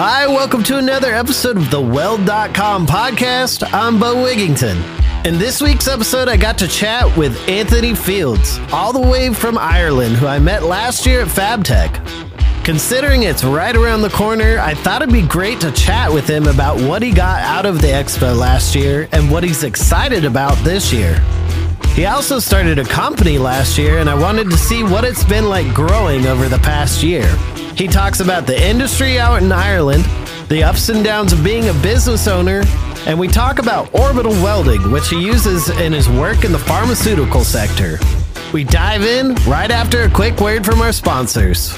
Hi, welcome to another episode of the Weld.com podcast. I'm Beau Wigington. In this week's episode, I got to chat with Anthony Fildes, all the way from Ireland, who I met last year at FabTech. Considering it's right around the corner, I thought it'd be great to chat with him about what he got out of the expo last year and what he's excited about this year. He also started a company last year, and I wanted to see what it's been like growing over the past year. He talks about the industry out in Ireland, the ups and downs of being a business owner, and we talk about orbital welding, which he uses in his work in the pharmaceutical sector. We dive in right after a quick word from our sponsors.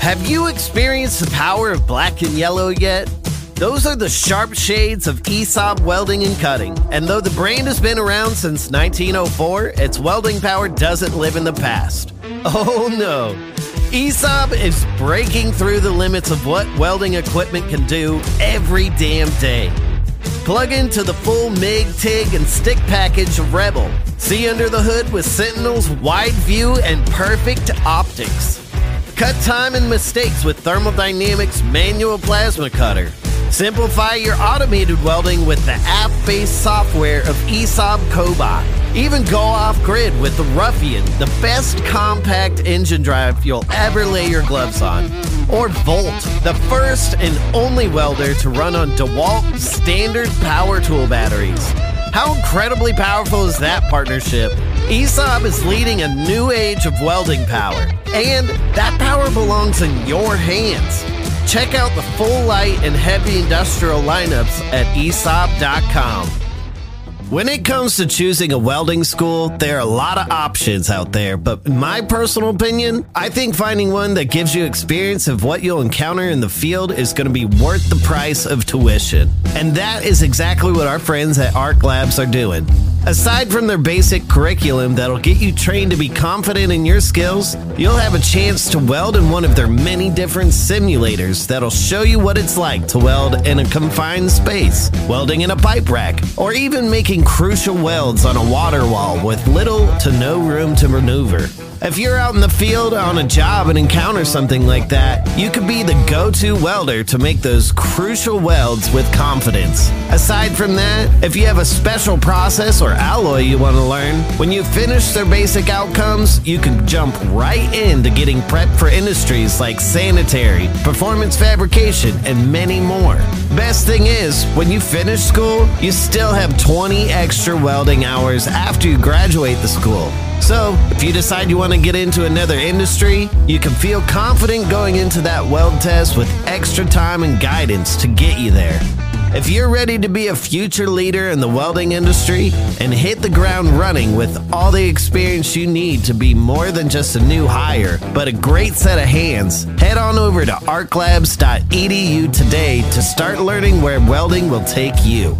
Have you experienced the power of black and yellow yet? Those are the sharp shades of ESAB welding and cutting. And though the brand has been around since 1904, its welding power doesn't live in the past. Oh no. ESAB is breaking through the limits of what welding equipment can do every damn day. Plug into the full MIG, TIG, and stick package of Rebel. See under the hood with Sentinel's wide view and perfect optics. Cut time and mistakes with Thermal Dynamics manual plasma cutter. Simplify your automated welding with the app based software of ESAB Cobot. Even go off grid with the Ruffian, the best compact engine drive you'll ever lay your gloves on. Or Volt, the first and only welder to run on DeWalt standard power tool batteries. How incredibly powerful is that partnership? ESAB is leading a new age of welding power, and that power belongs in your hands. Check out the full light and heavy industrial lineups at ESAB.com. When it comes to choosing a welding school, there are a lot of options out there, but in my personal opinion, I think finding one that gives you experience of what you'll encounter in the field is going to be worth the price of tuition. And that is exactly what our friends at Arc Labs are doing. Aside from their basic curriculum that'll get you trained to be confident in your skills, you'll have a chance to weld in one of their many different simulators that'll show you what it's like to weld in a confined space, welding in a pipe rack, or even making crucial welds on a water wall with little to no room to maneuver. If you're out in the field on a job and encounter something like that, you could be the go to welder to make those crucial welds with confidence. Aside from that, if you have a special process or alloy you want to learn, when you finish their basic outcomes, you can jump right into getting prepped for industries like sanitary, performance fabrication, and many more. Best thing is, when you finish school, you still have 20 extra welding hours after you graduate the school. So, if you decide you want to get into another industry, you can feel confident going into that weld test with extra time and guidance to get you there. If you're ready to be a future leader in the welding industry and hit the ground running with all the experience you need to be more than just a new hire, but a great set of hands, head on over to arclabs.edu today to start learning where welding will take you.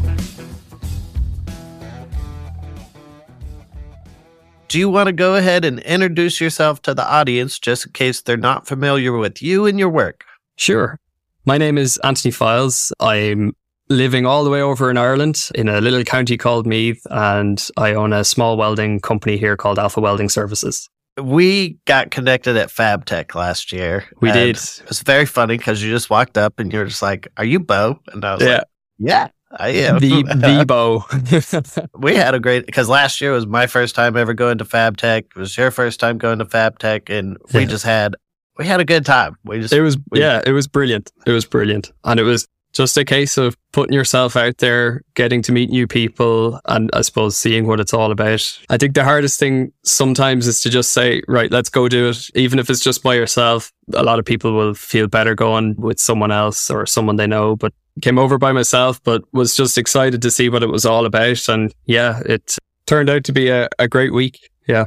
Do you want to go ahead and introduce yourself to the audience just in case they're not familiar with you and your work? Sure. My name is Anthony Fildes. I'm living all the way over in Ireland in a little county called Meath, and I own a small welding company here called Alpha Welding Services. We got connected at FabTech last year. We did. It was very funny because you just walked up and you were just like, Are you Beau? And I was Yeah. like, Yeah, Uh, I am. The the we had a great because last year was my first time ever going to FabTech. It was your first time going to FabTech, and we Yeah. just had we had a good time. We just it was we- yeah, it was brilliant. It was brilliant, and it was just a case of putting yourself out there, getting to meet new people, and I suppose seeing what it's all about. I think the hardest thing sometimes is to just say, right, let's go do it, even if it's just by yourself. A lot of people will feel better going with someone else or someone they know, but came over by myself, but was just excited to see what it was all about. And yeah, it turned out to be a, a great week. Yeah.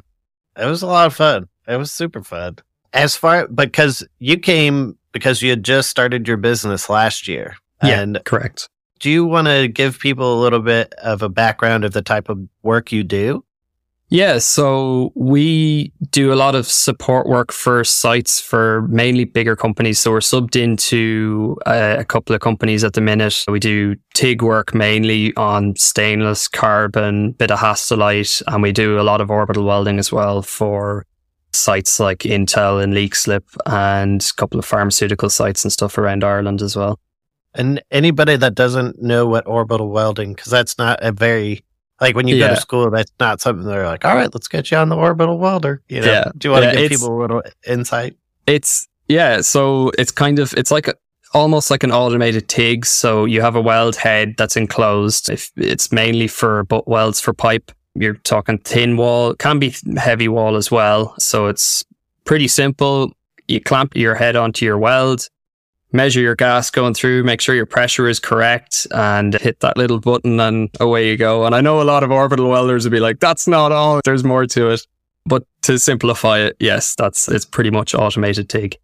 It was a lot of fun. It was super fun. As far because you came because you had just started your business last year. Yeah, And correct. do you want to give people a little bit of a background of the type of work you do? Yeah, so we do a lot of support work for sites for mainly bigger companies. So we're subbed into uh, a couple of companies at the minute. We do TIG work mainly on stainless, carbon, bit of Hastelloy, and we do a lot of orbital welding as well for sites like Intel and Leixlip and a couple of pharmaceutical sites and stuff around Ireland as well. And anybody that doesn't know what orbital welding, because that's not a very like when you go to school, that's not something they're like, all right, let's get you on the orbital welder. You know, Yeah. do you want to Yeah, give people a little insight? It's yeah, so it's kind of it's like a, almost like an automated TIG. So you have a weld head that's enclosed. If it's mainly for butt welds for pipe, you're talking thin wall, can be heavy wall as well. So it's pretty simple. You clamp your head onto your weld, measure your gas going through, make sure your pressure is correct, and hit that little button, and away you go. And I know a lot of orbital welders would be like, "That's not all. There's more to it." But to simplify it, yes, that's it's pretty much automated TIG.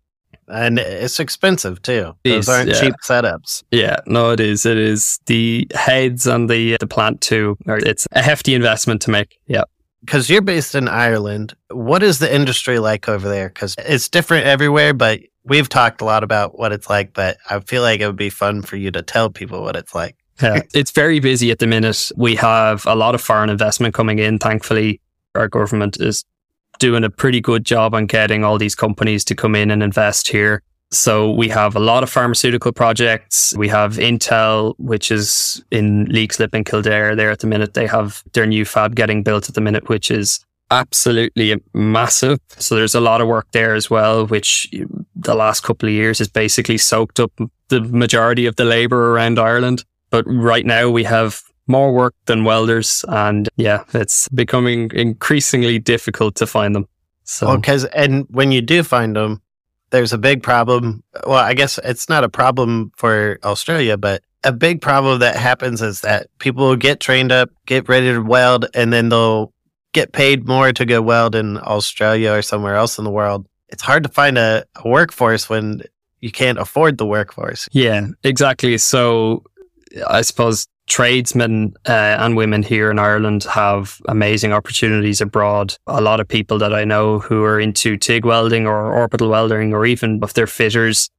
And it's expensive too. It Those aren't yeah. cheap setups. Yeah, no, it is. It is the heads and the uh, the plant too. It's a hefty investment to make. Yeah. Because you're based in Ireland. What is the industry like over there? Because it's different everywhere, but we've talked a lot about what it's like. But I feel like it would be fun for you to tell people what it's like. Yeah, it's very busy at the minute. We have a lot of foreign investment coming in. Thankfully, our government is doing a pretty good job on getting all these companies to come in and invest here. So we have a lot of pharmaceutical projects. We have Intel, which is in Leixlip and Kildare there at the minute. They have their new fab getting built at the minute, which is absolutely massive. So there's a lot of work there as well, which the last couple of years has basically soaked up the majority of the labor around Ireland. But right now we have more work than welders, and yeah, it's becoming increasingly difficult to find them. So Well, because and when you do find them, there's a big problem. Well, I guess it's not a problem for Australia, but a big problem that happens is that people get trained up, get ready to weld, and then they'll get paid more to go weld in Australia or somewhere else in the world. It's hard to find a, a workforce when you can't afford the workforce. Yeah, exactly. So I suppose tradesmen uh, and women here in Ireland have amazing opportunities abroad. A lot of people that I know who are into TIG welding or orbital welding, or even if they're fitters,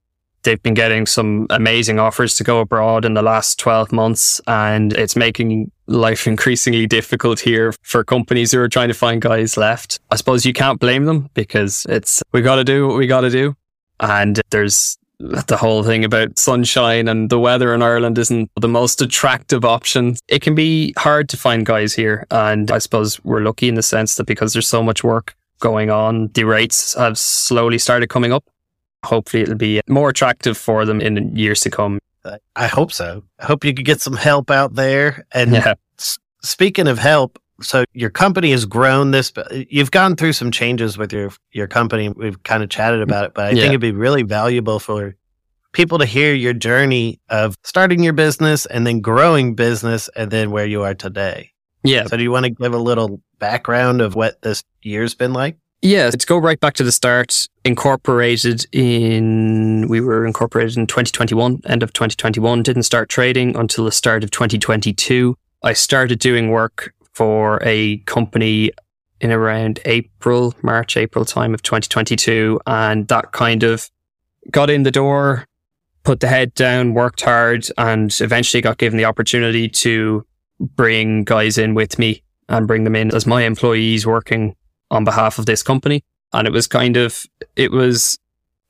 they've been getting some amazing offers to go abroad in the last 12 months. And it's making life increasingly difficult here for companies who are trying to find guys left. I suppose you can't blame them because it's, we got to do what we got to do. And there's the whole thing about sunshine and the weather in Ireland isn't the most attractive option. It can be hard to find guys here. And I suppose we're lucky in the sense that because there's so much work going on, the rates have slowly started coming up. Hopefully it'll be more attractive for them in years to come. I hope so. I hope you could get some help out there. And Yeah. s- speaking of help, so your company has grown this, you've gone through some changes with your, your company. We've kind of chatted about it, but I Yeah. think it'd be really valuable for people to hear your journey of starting your business and then growing business and then where you are today. Yeah. So do you want to give a little background of what this year's been like? Yeah, to go right back to the start, incorporated in, we were incorporated in 2021, end of 2021, didn't start trading until the start of 2022. I started doing work for a company in around April, March, April time of 2022. And that kind of got in the door, put the head down, worked hard, and eventually got given the opportunity to bring guys in with me and bring them in as my employees working on behalf of this company. And it was kind of, it was,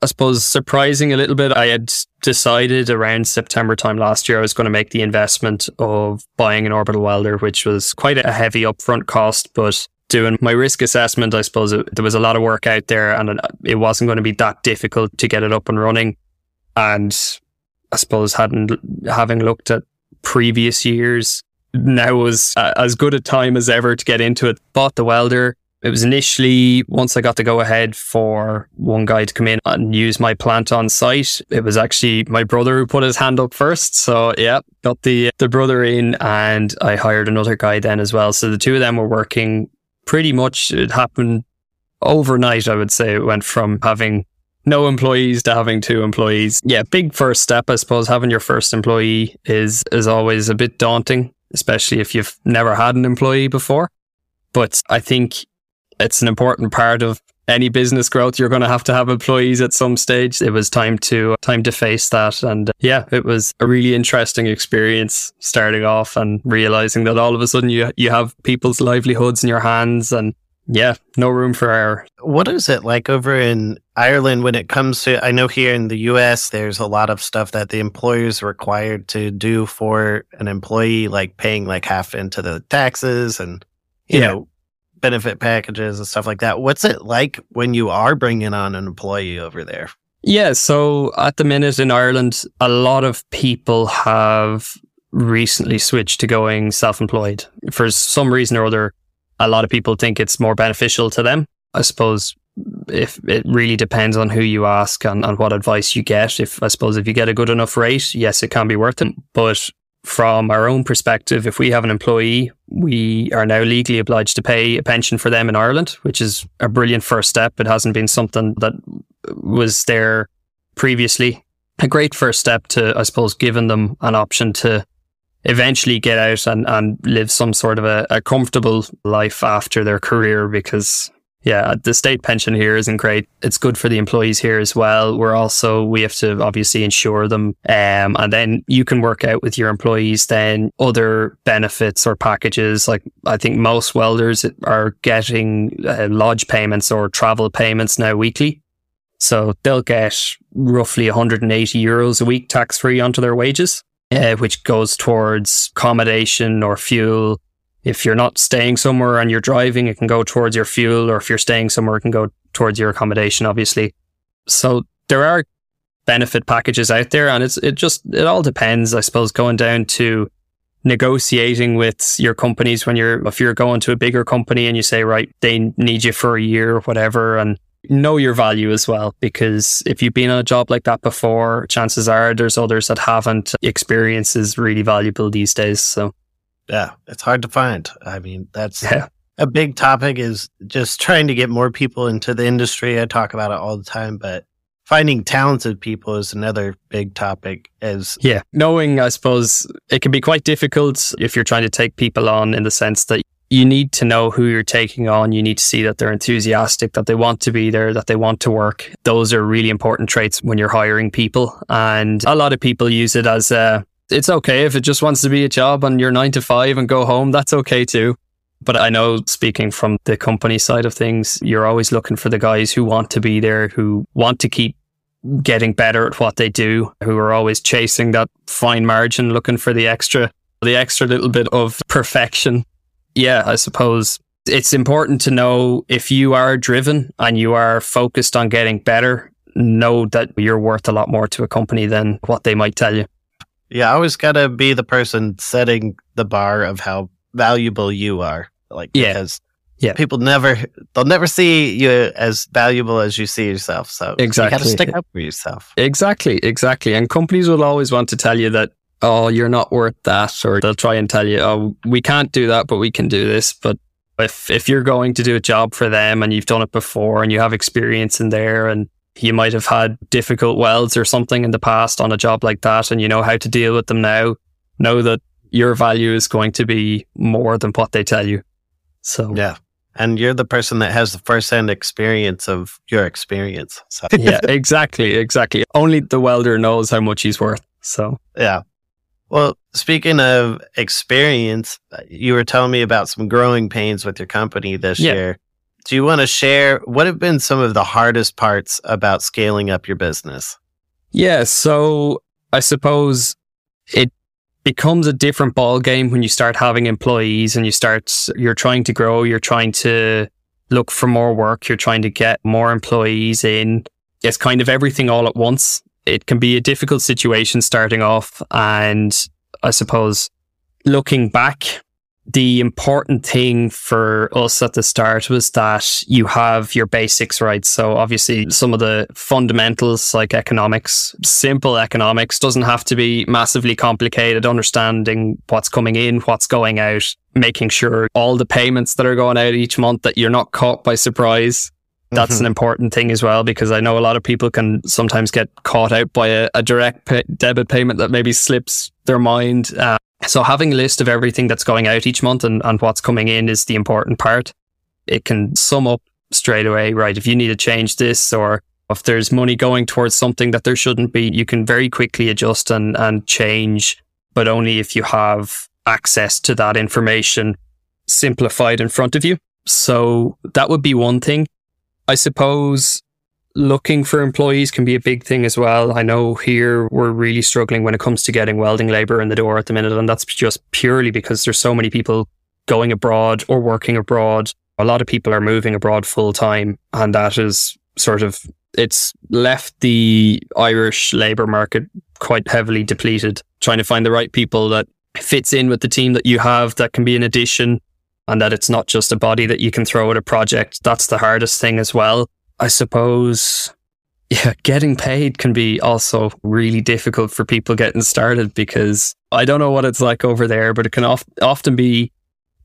I suppose, surprising a little bit. I had decided around September time last year I was going to make the investment of buying an orbital welder, which was quite a heavy upfront cost. But doing my risk assessment, I suppose it, there was a lot of work out there and it- wasn't going to be that difficult to get it up and running. And I suppose hadn't, having looked at previous years, now was as good a time as ever to get into it. Bought the welder. It was initially once I got to go ahead for one guy to come in and use my plant on site. It was actually my brother who put his hand up first. So yeah, got the the brother in and I hired another guy then as well. So the two of them were working pretty much it happened overnight, I would say it went from having no employees to having two employees. Yeah, big first step, I suppose. Having your first employee is is always a bit daunting, especially if you've never had an employee before. But I think it's an important part of any business growth. You're going to have to have employees at some stage. It was time to time to face that, and yeah, it was a really interesting experience starting off and realizing that all of a sudden you you have people's livelihoods in your hands and yeah, no room for error. What is it like over in Ireland when it comes to? I know here in the US, there's a lot of stuff that the employers are required to do for an employee, like paying like half into the taxes and, you yeah. know, benefit packages and stuff like that. What's it like when you are bringing on an employee over there? Yeah, so at the minute in Ireland, a lot of people have recently switched to going self employed for some reason or other a lot of people think it's more beneficial to them. I suppose if it really depends on who you ask and, and what advice you get. If I suppose if you get a good enough rate, yes, it can be worth it. But from our own perspective, if we have an employee, we are now legally obliged to pay a pension for them in Ireland, which is a brilliant first step. It hasn't been something that was there previously. A great first step to, I suppose, giving them an option to eventually get out and, and live some sort of a, a comfortable life after their career because yeah, the state pension here isn't great. It's good for the employees here as well. We're also, we have to obviously insure them. Um, and then you can work out with your employees then other benefits or packages. Like I think most welders are getting uh, lodge payments or travel payments now weekly. So they'll get roughly 180 euros a week tax free onto their wages uh, which goes towards accommodation or fuel. If you're not staying somewhere and you're driving, it can go towards your fuel, or if you're staying somewhere, it can go towards your accommodation, obviously. So there are benefit packages out there, and it's it just it all depends, I suppose, going down to negotiating with your companies when you're if you're going to a bigger company and you say right they need you for a year or whatever and know your value as well because if you've been on a job like that before chances are there's others that haven't experience is really valuable these days so yeah it's hard to find i mean that's yeah. a big topic is just trying to get more people into the industry i talk about it all the time but finding talented people is another big topic as yeah knowing i suppose it can be quite difficult if you're trying to take people on in the sense that you need to know who you're taking on. You need to see that they're enthusiastic, that they want to be there, that they want to work. Those are really important traits when you're hiring people. And a lot of people use it as a, it's okay if it just wants to be a job and you're nine to five and go home. That's okay too. But I know speaking from the company side of things, you're always looking for the guys who want to be there, who want to keep getting better at what they do, who are always chasing that fine margin, looking for the extra, the extra little bit of perfection yeah, I suppose it's important to know if you are driven and you are focused on getting better, know that you're worth a lot more to a company than what they might tell you. Yeah, I always got to be the person setting the bar of how valuable you are. Like, yeah. because yeah. people never, they'll never see you as valuable as you see yourself. So exactly. you got to stick up for yourself. Exactly, exactly. And companies will always want to tell you that oh, you're not worth that, or they'll try and tell you, oh, we can't do that, but we can do this. But if if you're going to do a job for them and you've done it before and you have experience in there and you might have had difficult welds or something in the past on a job like that and you know how to deal with them now, know that your value is going to be more than what they tell you. So yeah. And you're the person that has the first hand experience of your experience. So. yeah, exactly, exactly. Only the welder knows how much he's worth. So yeah, well, speaking of experience, uh, you were telling me about some growing pains with your company this yeah. year. Do you want to share what have been some of the hardest parts about scaling up your business? Yeah, so I suppose it becomes a different ball game when you start having employees and you start you're trying to grow, you're trying to look for more work, you're trying to get more employees in. It's kind of everything all at once it can be a difficult situation starting off. And I suppose looking back, the important thing for us at the start was that you have your basics right. So obviously some of the fundamentals like economics, simple economics doesn't have to be massively complicated, understanding what's coming in, what's going out, making sure all the payments that are going out each month that you're not caught by surprise That's mm-hmm. an important thing as well because I know a lot of people can sometimes get caught out by a, a direct pay- debit payment that maybe slips their mind. Uh, so having a list of everything that's going out each month and, and what's coming in is the important part. It can sum up straight away, right? If you need to change this or if there's money going towards something that there shouldn't be, you can very quickly adjust and, and change, but only if you have access to that information simplified in front of you. So that would be one thing. I suppose looking for employees can be a big thing as well. I know here we're really struggling when it comes to getting welding labor in the door at the minute, and that's just purely because there's so many people going abroad or working abroad. A lot of people are moving abroad full time, and that is sort of it's left the Irish labor market quite heavily depleted. Trying to find the right people that fits in with the team that you have that can be an addition and that it's not just a body that you can throw at a project. That's the hardest thing as well. I suppose, yeah, getting paid can be also really difficult for people getting started because I don't know what it's like over there, but it can oft- often be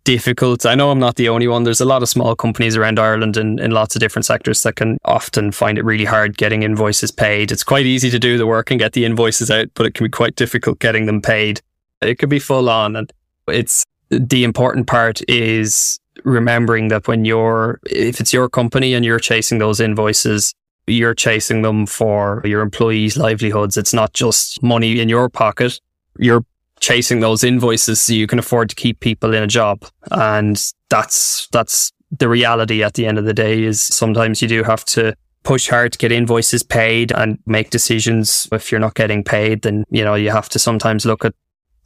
difficult. I know I'm not the only one. There's a lot of small companies around Ireland in, in lots of different sectors that can often find it really hard getting invoices paid. It's quite easy to do the work and get the invoices out, but it can be quite difficult getting them paid. It can be full on and it's the important part is remembering that when you're, if it's your company and you're chasing those invoices, you're chasing them for your employees' livelihoods. It's not just money in your pocket. You're chasing those invoices so you can afford to keep people in a job. And that's, that's the reality at the end of the day is sometimes you do have to push hard to get invoices paid and make decisions. If you're not getting paid, then, you know, you have to sometimes look at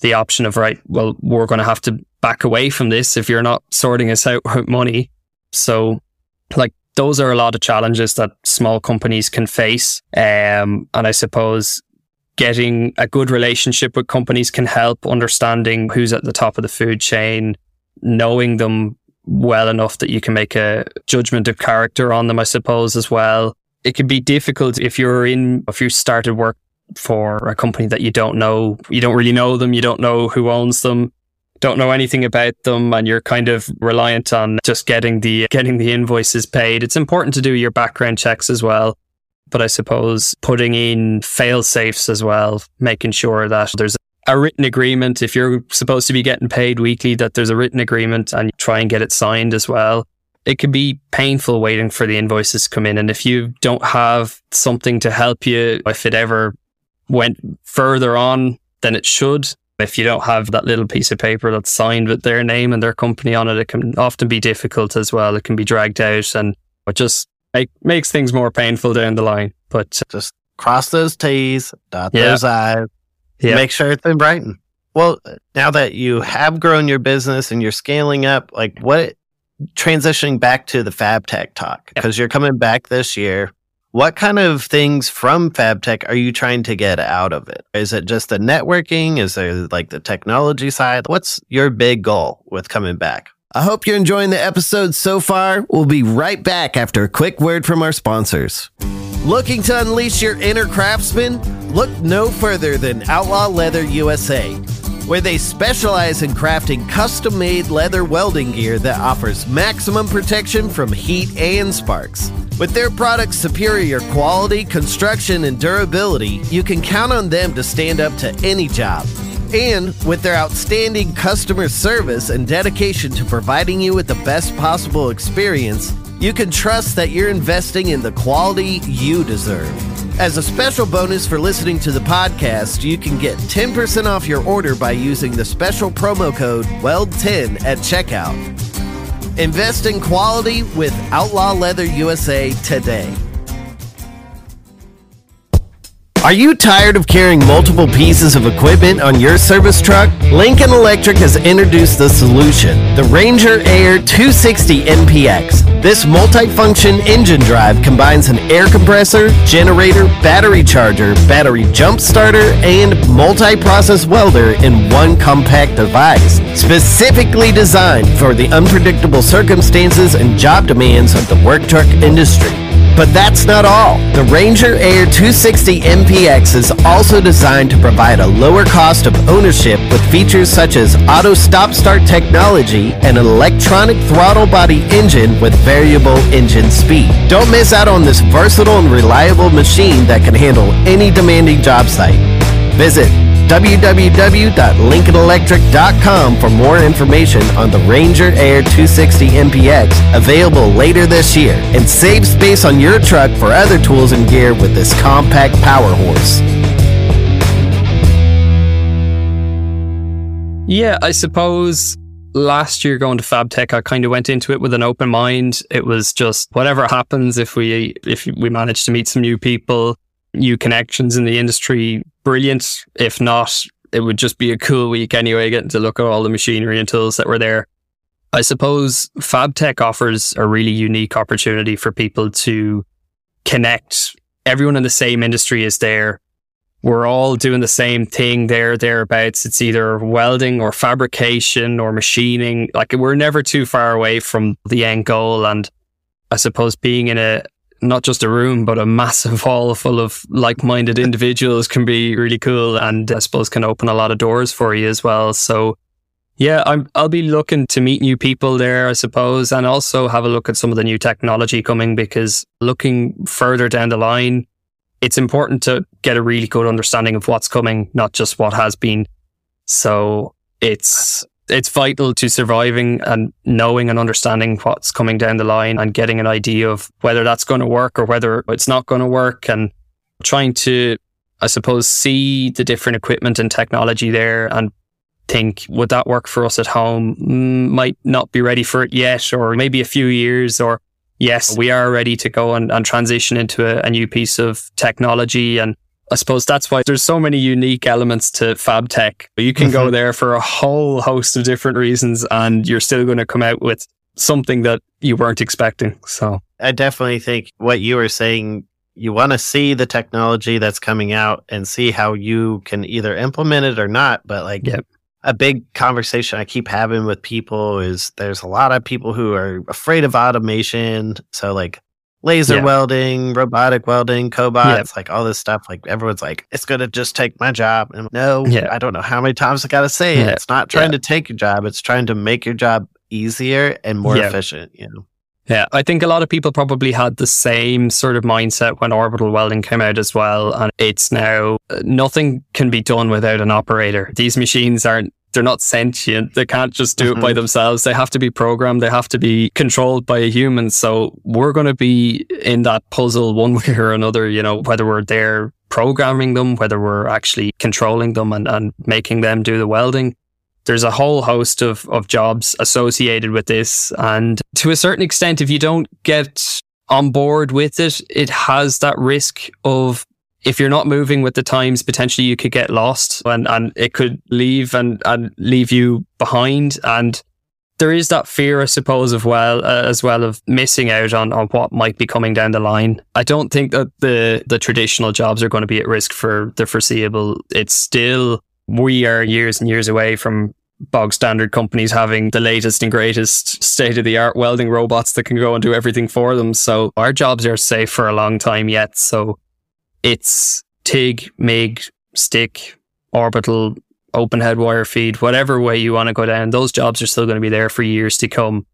the option of, right, well, we're going to have to back away from this if you're not sorting us out with money. So, like, those are a lot of challenges that small companies can face. Um, and I suppose getting a good relationship with companies can help understanding who's at the top of the food chain, knowing them well enough that you can make a judgment of character on them, I suppose, as well. It can be difficult if you're in, if you started work for a company that you don't know, you don't really know them, you don't know who owns them, don't know anything about them, and you're kind of reliant on just getting the getting the invoices paid. It's important to do your background checks as well. But I suppose putting in fail safes as well, making sure that there's a written agreement. If you're supposed to be getting paid weekly, that there's a written agreement and try and get it signed as well it can be painful waiting for the invoices to come in. And if you don't have something to help you, if it ever went further on than it should. If you don't have that little piece of paper that's signed with their name and their company on it, it can often be difficult as well. It can be dragged out and it just make, makes things more painful down the line. But uh, just cross those T's, dot yeah. those I's, yeah. make sure it's in Brighton. Well, now that you have grown your business and you're scaling up, like what transitioning back to the fab tech talk because you're coming back this year what kind of things from FabTech are you trying to get out of it? Is it just the networking? Is there like the technology side? What's your big goal with coming back? I hope you're enjoying the episode so far. We'll be right back after a quick word from our sponsors. Looking to unleash your inner craftsman? Look no further than Outlaw Leather USA where they specialize in crafting custom made leather welding gear that offers maximum protection from heat and sparks. With their products' superior quality, construction, and durability, you can count on them to stand up to any job. And with their outstanding customer service and dedication to providing you with the best possible experience, you can trust that you're investing in the quality you deserve. As a special bonus for listening to the podcast, you can get 10% off your order by using the special promo code WELD10 at checkout. Invest in quality with Outlaw Leather USA today. Are you tired of carrying multiple pieces of equipment on your service truck? Lincoln Electric has introduced the solution, the Ranger Air 260 MPX. This multi-function engine drive combines an air compressor, generator, battery charger, battery jump starter, and multi-process welder in one compact device, specifically designed for the unpredictable circumstances and job demands of the work truck industry. But that's not all. The Ranger Air 260 MPX is also designed to provide a lower cost of ownership with features such as auto stop start technology and an electronic throttle body engine with variable engine speed. Don't miss out on this versatile and reliable machine that can handle any demanding job site. Visit www.lincolnelectric.com for more information on the Ranger Air 260 MPX available later this year and save space on your truck for other tools and gear with this compact power horse. Yeah, I suppose last year going to FabTech, I kind of went into it with an open mind. It was just whatever happens if we if we manage to meet some new people, new connections in the industry, brilliant. If not, it would just be a cool week anyway, getting to look at all the machinery and tools that were there. I suppose FabTech offers a really unique opportunity for people to connect. Everyone in the same industry is there. We're all doing the same thing there, thereabouts. It's either welding or fabrication or machining. Like we're never too far away from the end goal. And I suppose being in a, not just a room, but a massive hall full of like minded individuals can be really cool and I suppose can open a lot of doors for you as well. So, yeah, I'm, I'll be looking to meet new people there, I suppose, and also have a look at some of the new technology coming because looking further down the line, it's important to get a really good understanding of what's coming, not just what has been. So it's it's vital to surviving and knowing and understanding what's coming down the line and getting an idea of whether that's going to work or whether it's not going to work and trying to, I suppose, see the different equipment and technology there and think, would that work for us at home? Mm, might not be ready for it yet, or maybe a few years, or yes, we are ready to go and, and transition into a, a new piece of technology and I suppose that's why there's so many unique elements to FabTech. You can go mm-hmm. there for a whole host of different reasons and you're still going to come out with something that you weren't expecting. So I definitely think what you were saying, you want to see the technology that's coming out and see how you can either implement it or not. But like yep. a big conversation I keep having with people is there's a lot of people who are afraid of automation. So like laser yeah. welding, robotic welding, cobots, like all this stuff. Like everyone's like, it's gonna just take my job. And no, yeah. I don't know how many times I gotta say it. It's not trying to take your job, it's trying to make your job easier and more efficient, you know. Yeah, I think a lot of people probably had the same sort of mindset when orbital welding came out as well. And it's now uh, nothing can be done without an operator. These machines aren't they're not sentient. They can't just do it by mm-hmm. themselves. They have to be programmed. They have to be controlled by a human. So we're going to be in that puzzle one way or another, you know, whether we're there programming them, whether we're actually controlling them and, and making them do the welding. There's a whole host of, of jobs associated with this. And to a certain extent, if you don't get on board with it, it has that risk of if you're not moving with the times, potentially you could get lost and, and it could leave and, and leave you behind. And there is that fear, I suppose, of well, uh, as well of missing out on, on what might be coming down the line. I don't think that the, the traditional jobs are going to be at risk for the foreseeable. It's still, we are years and years away from bog standard companies having the latest and greatest state of the art welding robots that can go and do everything for them. So our jobs are safe for a long time yet. So it's TIG, MIG, stick, orbital, open head wire feed, whatever way you want to go down, those jobs are still going to be there for years to come.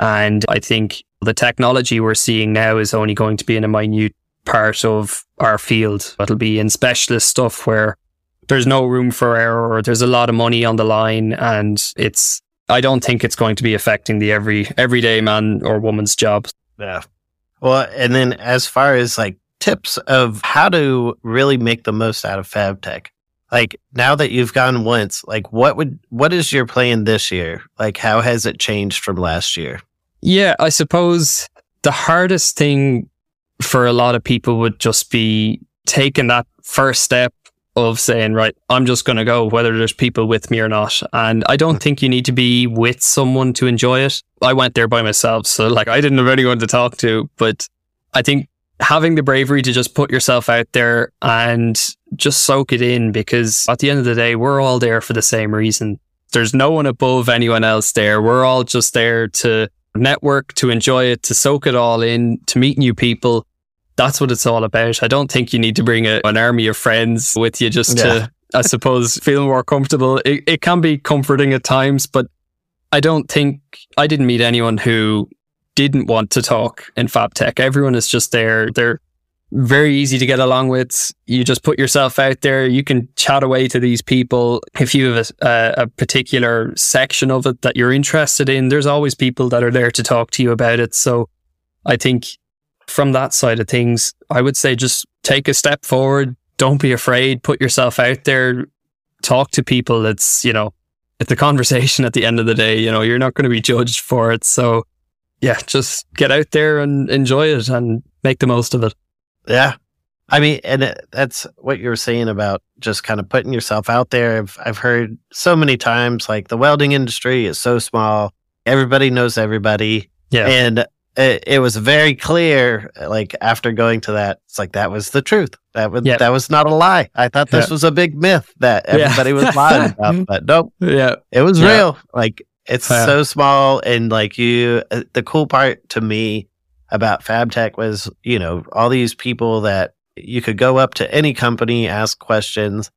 And I think the technology we're seeing now is only going to be in a minute part of our field. It'll be in specialist stuff where there's no room for error or there's a lot of money on the line and it's I don't think it's going to be affecting the every everyday man or woman's job. Yeah. Well, and then as far as like tips of how to really make the most out of FabTech. Like now that you've gone once, like what would what is your plan this year? Like how has it changed from last year? Yeah, I suppose the hardest thing for a lot of people would just be taking that first step of saying, right, I'm just going to go, whether there's people with me or not. And I don't think you need to be with someone to enjoy it. I went there by myself. So, like, I didn't have anyone to talk to. But I think having the bravery to just put yourself out there and just soak it in because at the end of the day, we're all there for the same reason. There's no one above anyone else there. We're all just there to network, to enjoy it, to soak it all in, to meet new people. that's what it's all about. I don't think you need to bring a, an army of friends with you just yeah. to, I suppose, feel more comfortable. It, it can be comforting at times, but I don't think I didn't meet anyone who didn't want to talk in fab tech. Everyone is just there. They're very easy to get along with. You just put yourself out there. You can chat away to these people. If you have a, a, particular section of it that you're interested in, there's always people that are there to talk to you about it. So I think from that side of things, I would say just take a step forward. Don't be afraid. Put yourself out there. Talk to people. It's, you know, it's a conversation at the end of the day. You know, you're not going to be judged for it. So yeah, just get out there and enjoy it and make the most of it. Yeah. I mean, and it, that's what you were saying about just kind of putting yourself out there. I've, I've heard so many times like the welding industry is so small. Everybody knows everybody. Yeah. And it, it was very clear, like after going to that, it's like that was the truth. That was yep. that was not a lie. I thought this yep. was a big myth that everybody yeah. was lying about, but nope. Yeah, it was yeah. real. Like it's yeah. so small, and like you, uh, the cool part to me about FabTech was, you know, all these people that you could go up to any company, ask questions,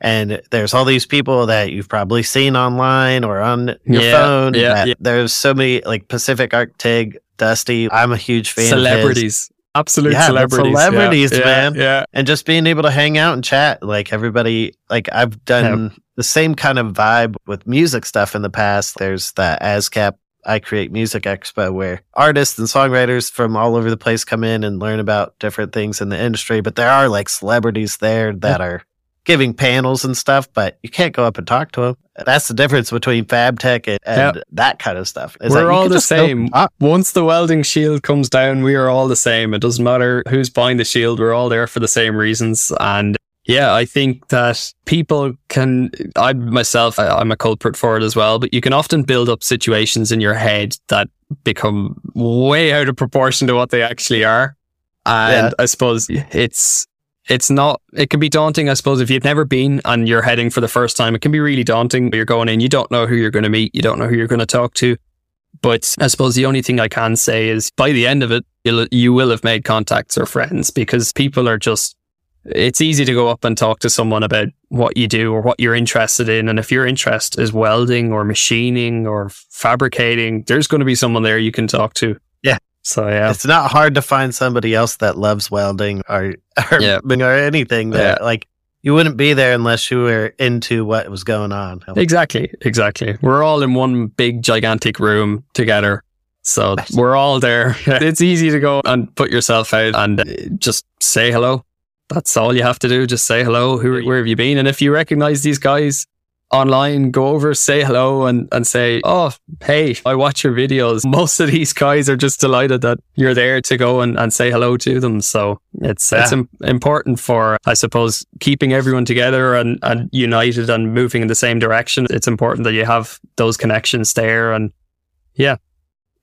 and there's all these people that you've probably seen online or on your yeah, phone. Yeah, yeah, There's so many like Pacific Arc Tig, Dusty. I'm a huge fan. Of celebrities. Absolute yeah, celebrities. Celebrities, yeah, man. Yeah. And just being able to hang out and chat. Like everybody, like I've done the same kind of vibe with music stuff in the past. There's that ASCAP I Create Music Expo where artists and songwriters from all over the place come in and learn about different things in the industry. But there are like celebrities there that are giving panels and stuff, but you can't go up and talk to them. That's the difference between fab tech and, and yep. that kind of stuff. We're all the same. Once the welding shield comes down, we are all the same. It doesn't matter who's buying the shield. We're all there for the same reasons. And yeah, I think that people can, I myself, I, am a culprit for it as well, but you can often build up situations in your head that become way out of proportion to what they actually are. And yeah. I suppose it's, it's not, it can be daunting, I suppose, if you've never been and you're heading for the first time. It can be really daunting. You're going in, you don't know who you're going to meet, you don't know who you're going to talk to. But I suppose the only thing I can say is by the end of it, you'll, you will have made contacts or friends because people are just it's easy to go up and talk to someone about what you do or what you're interested in. And if your interest is welding or machining or fabricating, there's going to be someone there you can talk to. Yeah. So yeah, it's not hard to find somebody else that loves welding or or, yeah. or anything that yeah. like you wouldn't be there unless you were into what was going on. Exactly, exactly. We're all in one big gigantic room together. So we're all there. It's easy to go and put yourself out and uh, just say hello that's all you have to do. Just say hello. Who, where have you been? And if you recognize these guys online, go over, say hello and, and say, Oh, hey, I watch your videos. Most of these guys are just delighted that you're there to go and, and say hello to them. So it's, yeah. it's Im- important for, I suppose, keeping everyone together and, and united and moving in the same direction. It's important that you have those connections there. And yeah.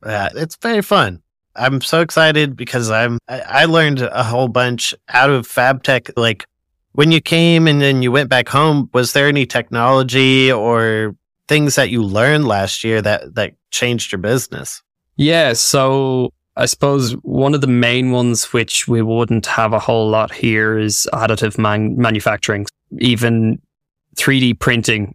Yeah, it's very fun. I'm so excited because I'm I learned a whole bunch out of FabTech. Like when you came and then you went back home, was there any technology or things that you learned last year that that changed your business? Yeah, so I suppose one of the main ones which we wouldn't have a whole lot here is additive man- manufacturing, even 3D printing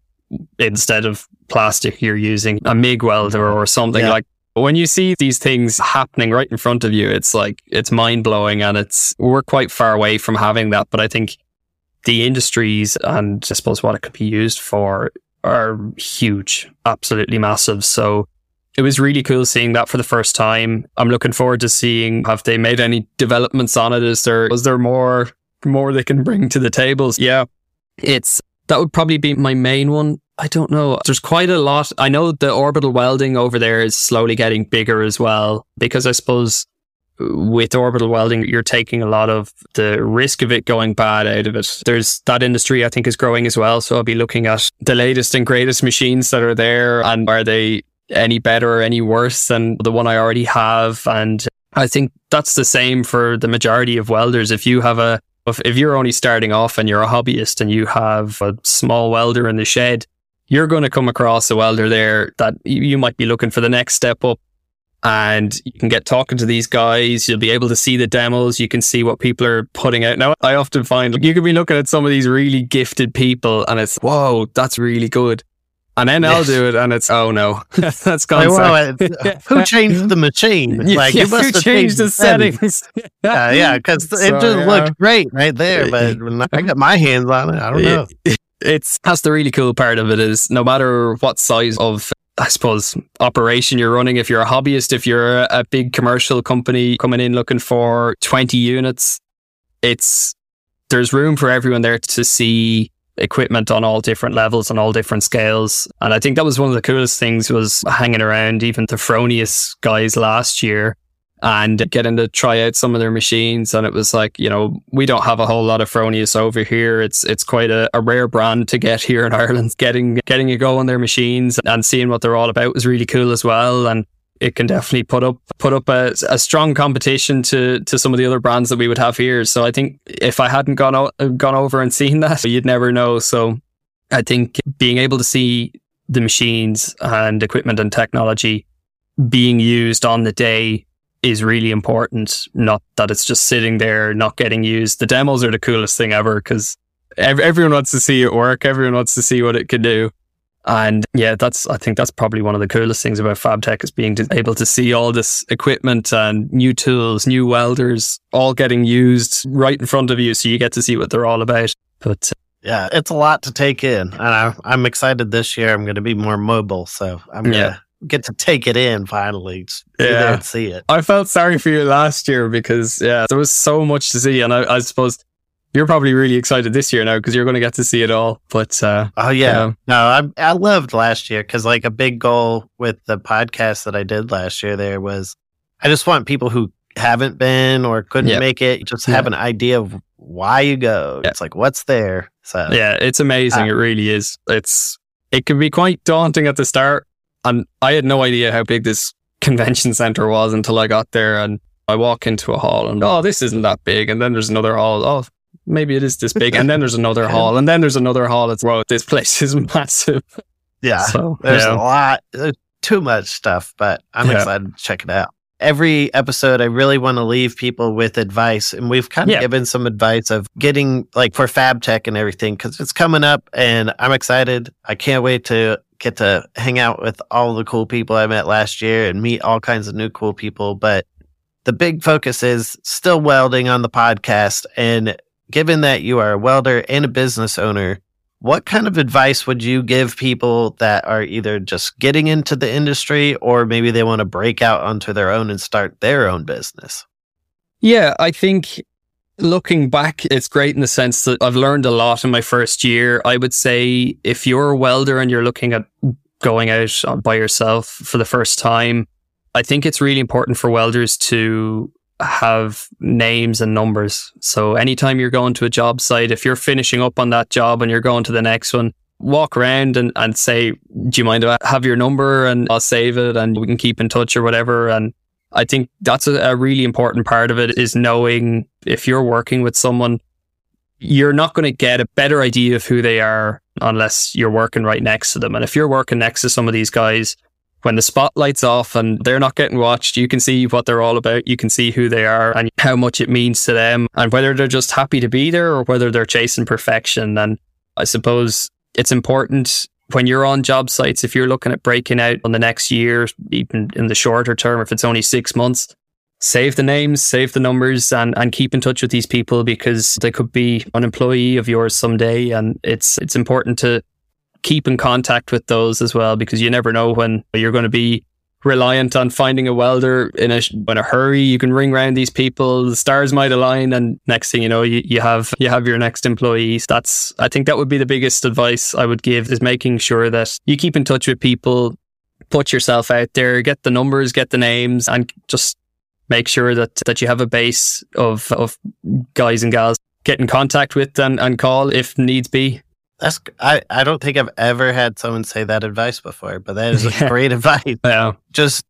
instead of plastic. You're using a MIG welder or something yeah. like when you see these things happening right in front of you, it's like, it's mind blowing and it's, we're quite far away from having that. But I think the industries and I suppose what it could be used for are huge, absolutely massive. So it was really cool seeing that for the first time. I'm looking forward to seeing have they made any developments on it? Is there is there more more they can bring to the tables? Yeah. It's that would probably be my main one. I don't know. There's quite a lot. I know the orbital welding over there is slowly getting bigger as well, because I suppose with orbital welding, you're taking a lot of the risk of it going bad out of it. There's that industry, I think, is growing as well. So I'll be looking at the latest and greatest machines that are there and are they any better or any worse than the one I already have? And I think that's the same for the majority of welders. If you have a if, if you're only starting off and you're a hobbyist and you have a small welder in the shed, you're going to come across a welder there that you might be looking for the next step up. And you can get talking to these guys. You'll be able to see the demos. You can see what people are putting out. Now, I often find you can be looking at some of these really gifted people and it's, whoa, that's really good. And then I'll do it, and it's oh no, that's gone. Well, uh, who changed the machine? Like yeah, you must have changed the settings. Uh, yeah, yeah, because so, it just yeah. looked great right there. But when I got my hands on it, I don't know. It's that's the really cool part of it is no matter what size of I suppose operation you're running, if you're a hobbyist, if you're a big commercial company coming in looking for 20 units, it's there's room for everyone there to see equipment on all different levels and all different scales. And I think that was one of the coolest things was hanging around even the Fronius guys last year and getting to try out some of their machines. And it was like, you know, we don't have a whole lot of Fronius over here. It's it's quite a, a rare brand to get here in Ireland. Getting getting a go on their machines and seeing what they're all about was really cool as well. And it can definitely put up put up a, a strong competition to to some of the other brands that we would have here. So I think if I hadn't gone o- gone over and seen that, you'd never know. So I think being able to see the machines and equipment and technology being used on the day is really important. Not that it's just sitting there, not getting used. The demos are the coolest thing ever because everyone wants to see it work. Everyone wants to see what it can do. And yeah, that's, I think that's probably one of the coolest things about FabTech is being able to see all this equipment and new tools, new welders all getting used right in front of you. So you get to see what they're all about. But uh, yeah, it's a lot to take in. And I, am excited this year. I'm going to be more mobile. So I'm going to yeah. Get to take it in finally. Yeah. See it. I felt sorry for you last year because yeah, there was so much to see. And I, I suppose you're probably really excited this year now because you're going to get to see it all. But uh, oh yeah, no, I I loved last year because like a big goal with the podcast that I did last year there was I just want people who haven't been or couldn't yep. make it just have an idea of why you go. It's like what's there. So yeah, it's amazing. Uh, it really is. It's it can be quite daunting at the start, and I had no idea how big this convention center was until I got there and. I walk into a hall and oh, this isn't that big, and then there's another hall. Oh, maybe it is this big. And then there's another hall, and then there's another hall. It's well, this place is massive. Yeah, so, there's yeah. a lot, there's too much stuff, but I'm yeah. excited to check it out. Every episode, I really want to leave people with advice, and we've kind of yeah. given some advice of getting like for Fab Tech and everything because it's coming up, and I'm excited. I can't wait to get to hang out with all the cool people I met last year and meet all kinds of new cool people. But the big focus is still welding on the podcast and given that you are a welder and a business owner, what kind of advice would you give people that are either just getting into the industry or maybe they want to break out onto their own and start their own business? Yeah, I think looking back, it's great in the sense that I've learned a lot in my first year. I would say if you're a welder and you're looking at going out by yourself for the first time, I think it's really important for welders to have names and numbers. So anytime you're going to a job site, if you're finishing up on that job and you're going to the next one, walk around and, and say, do you mind if I have your number and I'll save it and we can keep in touch or whatever. And I think that's a, a really important part of it is knowing if you're working with someone, you're not going to get a better idea of who they are unless you're working right next to them. And if you're working next to some of these guys, when the spotlight's off and they're not getting watched, you can see what they're all about. You can see who they are and how much it means to them and whether they're just happy to be there or whether they're chasing perfection. And I suppose it's important when you're on job sites, if you're looking at breaking out on the next year, even in the shorter term, if it's only six months, save the names, save the numbers and, and keep in touch with these people because they could be an employee of yours someday. And it's, it's important to keep in contact with those as well because you never know when you're going to be reliant on finding a welder in a in a hurry. You can ring around these people, the stars might align, and next thing you know, you, you have you have your next employees. That's I think that would be the biggest advice I would give is making sure that you keep in touch with people, put yourself out there, get the numbers, get the names, and just make sure that that you have a base of of guys and gals get in contact with and, and call if needs be. That's I, I don't think I've ever had someone say that advice before, but that is yeah. great advice. Yeah. Just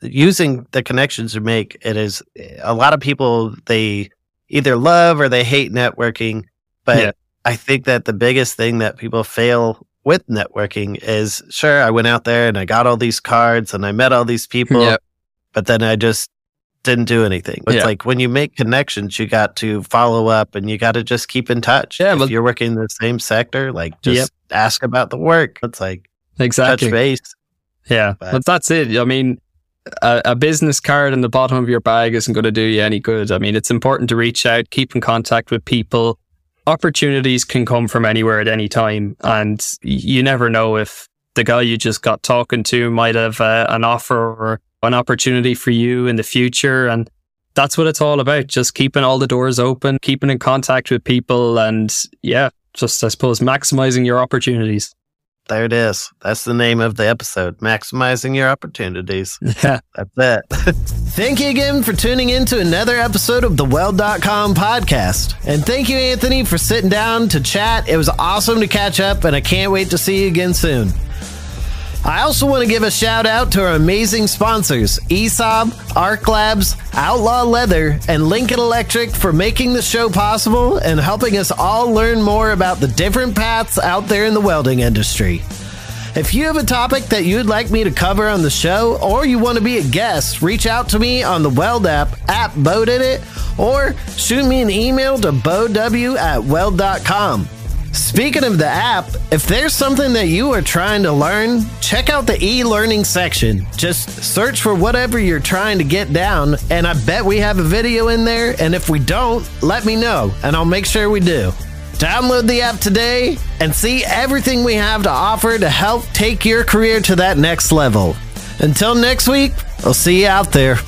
using the connections you make. It is a lot of people they either love or they hate networking, but yeah. I think that the biggest thing that people fail with networking is sure I went out there and I got all these cards and I met all these people. Yep. but then I just didn't do anything. It's yeah. like when you make connections, you got to follow up and you got to just keep in touch. Yeah, if but, you're working in the same sector, like just yep. ask about the work. It's like exactly touch base. Yeah, but, but that's it. I mean, a, a, business card in the bottom of your bag isn't going to do you any good. I mean, it's important to reach out, keep in contact with people. Opportunities can come from anywhere at any time, and you never know if the guy you just got talking to might have uh, an offer or an opportunity for you in the future. And that's what it's all about. Just keeping all the doors open, keeping in contact with people, and yeah, just I suppose maximizing your opportunities. There it is. That's the name of the episode. Maximizing your opportunities. Yeah. That's it. thank you again for tuning in to another episode of the Weld.com podcast. And thank you, Anthony, for sitting down to chat. It was awesome to catch up, and I can't wait to see you again soon. I also want to give a shout out to our amazing sponsors, ESAB, Arc Labs, Outlaw Leather, and Lincoln Electric for making the show possible and helping us all learn more about the different paths out there in the welding industry. If you have a topic that you'd like me to cover on the show, or you want to be a guest, reach out to me on the Weld app at BeauDidIt, or shoot me an email to beauw at weld.com. Speaking of the app, if there's something that you are trying to learn, check out the e learning section. Just search for whatever you're trying to get down, and I bet we have a video in there. And if we don't, let me know, and I'll make sure we do. Download the app today and see everything we have to offer to help take your career to that next level. Until next week, I'll see you out there.